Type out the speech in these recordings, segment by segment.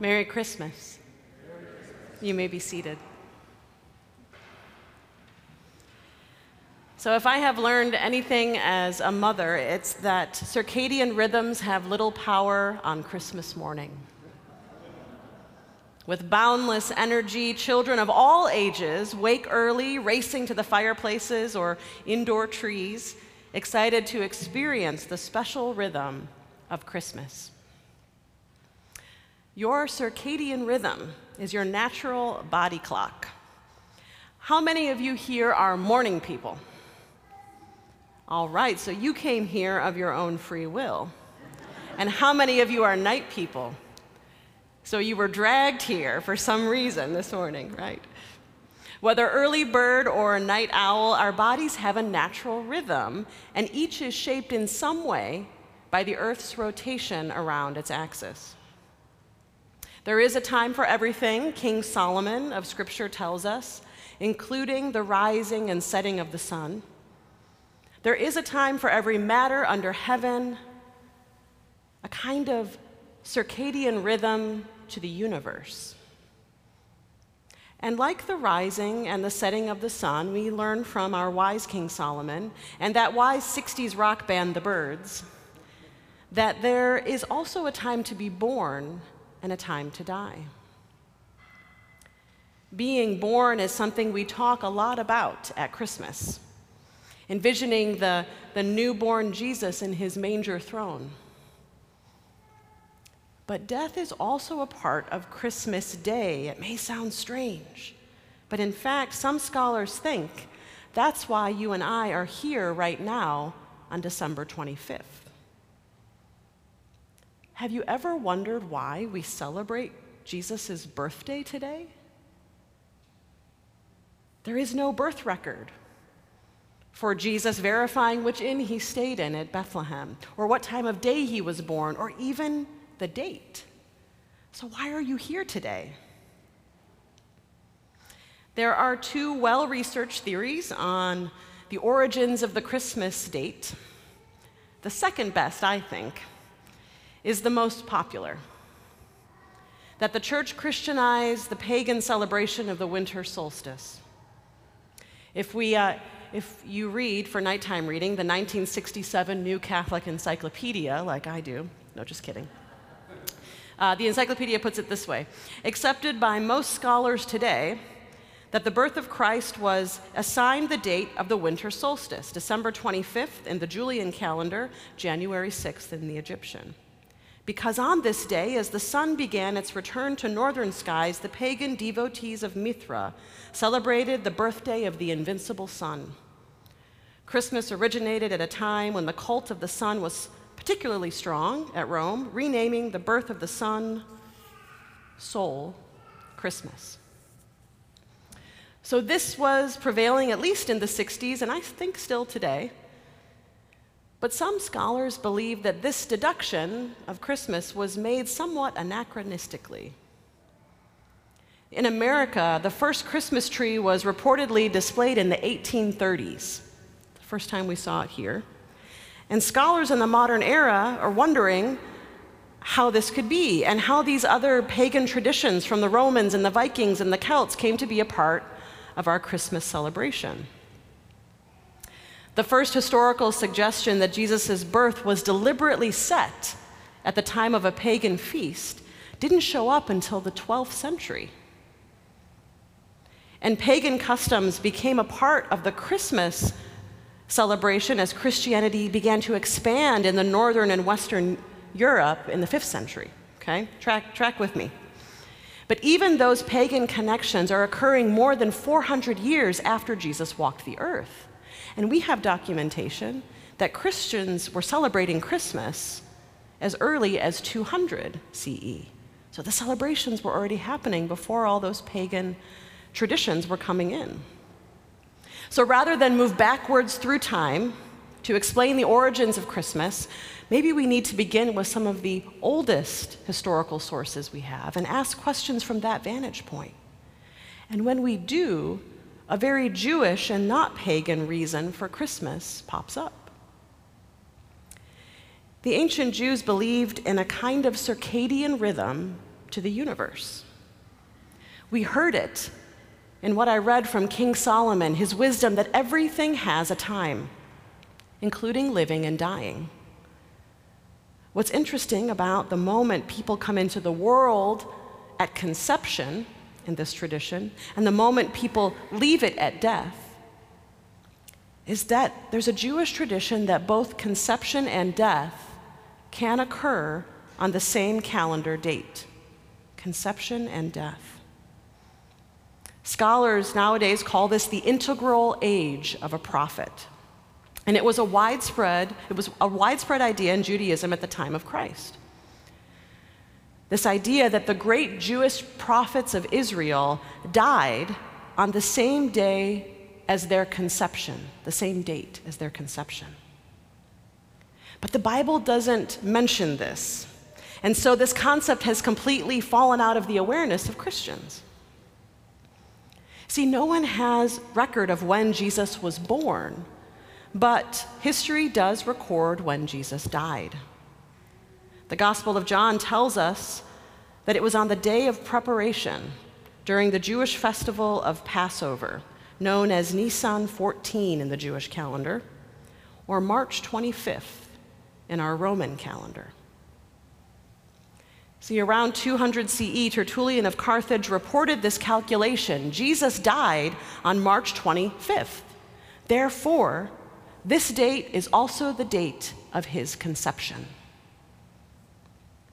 Merry Christmas. You may be seated. So, if I have learned anything as a mother, it's that circadian rhythms have little power on Christmas morning. With boundless energy, children of all ages wake early, racing to the fireplaces or indoor trees, excited to experience the special rhythm of Christmas. Your circadian rhythm is your natural body clock. How many of you here are morning people? All right, so you came here of your own free will. And how many of you are night people? So you were dragged here for some reason this morning, right? Whether early bird or night owl, our bodies have a natural rhythm, and each is shaped in some way by the Earth's rotation around its axis. There is a time for everything, King Solomon of Scripture tells us, including the rising and setting of the sun. There is a time for every matter under heaven, a kind of circadian rhythm to the universe. And like the rising and the setting of the sun, we learn from our wise King Solomon and that wise 60s rock band, The Byrds, that there is also a time to be born and a time to die. Being born is something we talk a lot about at Christmas envisioning the, the newborn Jesus in his manger throne. But death is also a part of Christmas Day. It may sound strange, but in fact, some scholars think that's why you and I are here right now on December 25th. Have you ever wondered why we celebrate Jesus' birthday today? There is no birth record for Jesus verifying which inn he stayed in at Bethlehem, or what time of day he was born, or even the date. So, why are you here today? There are two well researched theories on the origins of the Christmas date. The second best, I think, is the most popular that the church Christianized the pagan celebration of the winter solstice. If we uh, if you read for nighttime reading the 1967 New Catholic Encyclopedia, like I do, no, just kidding. Uh, the encyclopedia puts it this way accepted by most scholars today that the birth of Christ was assigned the date of the winter solstice, December 25th in the Julian calendar, January 6th in the Egyptian. Because on this day, as the sun began its return to northern skies, the pagan devotees of Mithra celebrated the birthday of the invincible sun. Christmas originated at a time when the cult of the sun was particularly strong at Rome, renaming the birth of the sun, Sol, Christmas. So this was prevailing at least in the 60s, and I think still today. But some scholars believe that this deduction of Christmas was made somewhat anachronistically. In America, the first Christmas tree was reportedly displayed in the 1830s, the first time we saw it here. And scholars in the modern era are wondering how this could be and how these other pagan traditions from the Romans and the Vikings and the Celts came to be a part of our Christmas celebration. The first historical suggestion that Jesus' birth was deliberately set at the time of a pagan feast didn't show up until the 12th century. And pagan customs became a part of the Christmas celebration as Christianity began to expand in the northern and western Europe in the 5th century. Okay? Track, track with me. But even those pagan connections are occurring more than 400 years after Jesus walked the earth. And we have documentation that Christians were celebrating Christmas as early as 200 CE. So the celebrations were already happening before all those pagan traditions were coming in. So rather than move backwards through time to explain the origins of Christmas, maybe we need to begin with some of the oldest historical sources we have and ask questions from that vantage point. And when we do, a very Jewish and not pagan reason for Christmas pops up. The ancient Jews believed in a kind of circadian rhythm to the universe. We heard it in what I read from King Solomon, his wisdom that everything has a time, including living and dying. What's interesting about the moment people come into the world at conception in this tradition and the moment people leave it at death is that there's a Jewish tradition that both conception and death can occur on the same calendar date conception and death. Scholars nowadays call this the integral age of a prophet. And it was a widespread, it was a widespread idea in Judaism at the time of Christ. This idea that the great Jewish prophets of Israel died on the same day as their conception, the same date as their conception. But the Bible doesn't mention this. And so this concept has completely fallen out of the awareness of Christians. See, no one has record of when Jesus was born, but history does record when Jesus died. The Gospel of John tells us that it was on the day of preparation during the Jewish festival of Passover, known as Nisan 14 in the Jewish calendar, or March 25th in our Roman calendar. See, around 200 CE, Tertullian of Carthage reported this calculation Jesus died on March 25th. Therefore, this date is also the date of his conception.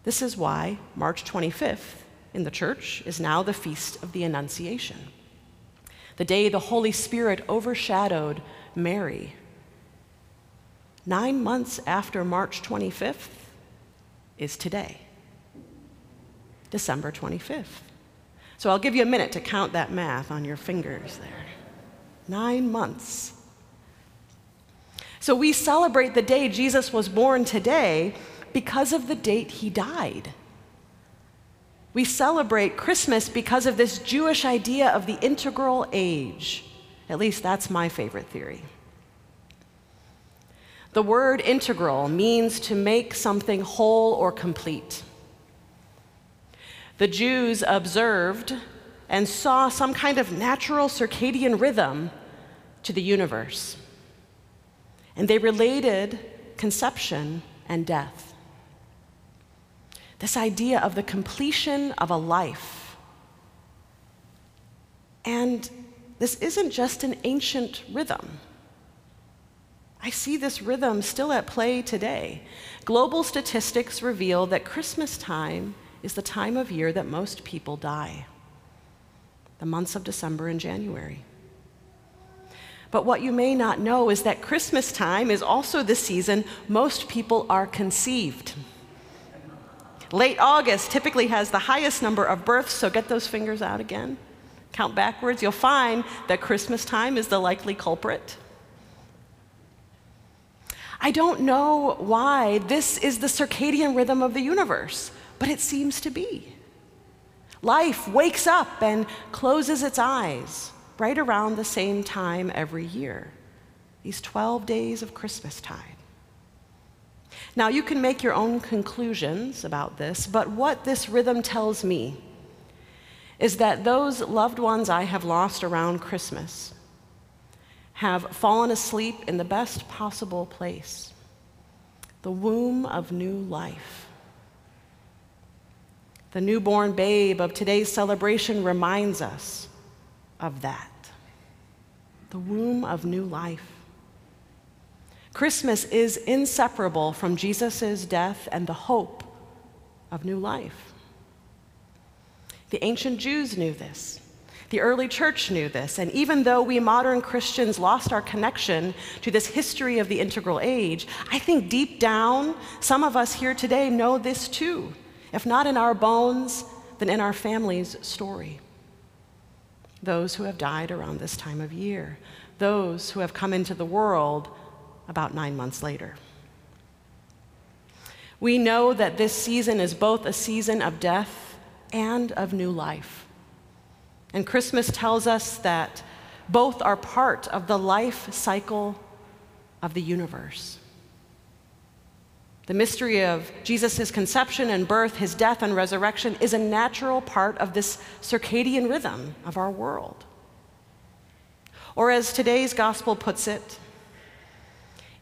This is why March 25th in the church is now the Feast of the Annunciation, the day the Holy Spirit overshadowed Mary. Nine months after March 25th is today. December 25th. So I'll give you a minute to count that math on your fingers there. Nine months. So we celebrate the day Jesus was born today because of the date he died. We celebrate Christmas because of this Jewish idea of the integral age. At least that's my favorite theory. The word integral means to make something whole or complete. The Jews observed and saw some kind of natural circadian rhythm to the universe. And they related conception and death. This idea of the completion of a life. And this isn't just an ancient rhythm. I see this rhythm still at play today. Global statistics reveal that Christmas time is the time of year that most people die the months of December and January. But what you may not know is that Christmas time is also the season most people are conceived. Late August typically has the highest number of births, so get those fingers out again. Count backwards. You'll find that Christmas time is the likely culprit. I don't know why this is the circadian rhythm of the universe but it seems to be. Life wakes up and closes its eyes right around the same time every year, these 12 days of Christmastide. Now, you can make your own conclusions about this, but what this rhythm tells me is that those loved ones I have lost around Christmas have fallen asleep in the best possible place the womb of new life. The newborn babe of today's celebration reminds us of that the womb of new life. Christmas is inseparable from Jesus' death and the hope of new life. The ancient Jews knew this. The early church knew this, and even though we modern Christians lost our connection to this history of the integral age, I think deep down, some of us here today know this too if not in our bones, then in our family's story. Those who have died around this time of year, those who have come into the world about nine months later. We know that this season is both a season of death and of new life. And Christmas tells us that both are part of the life cycle of the universe. The mystery of Jesus' conception and birth, his death and resurrection, is a natural part of this circadian rhythm of our world. Or, as today's gospel puts it,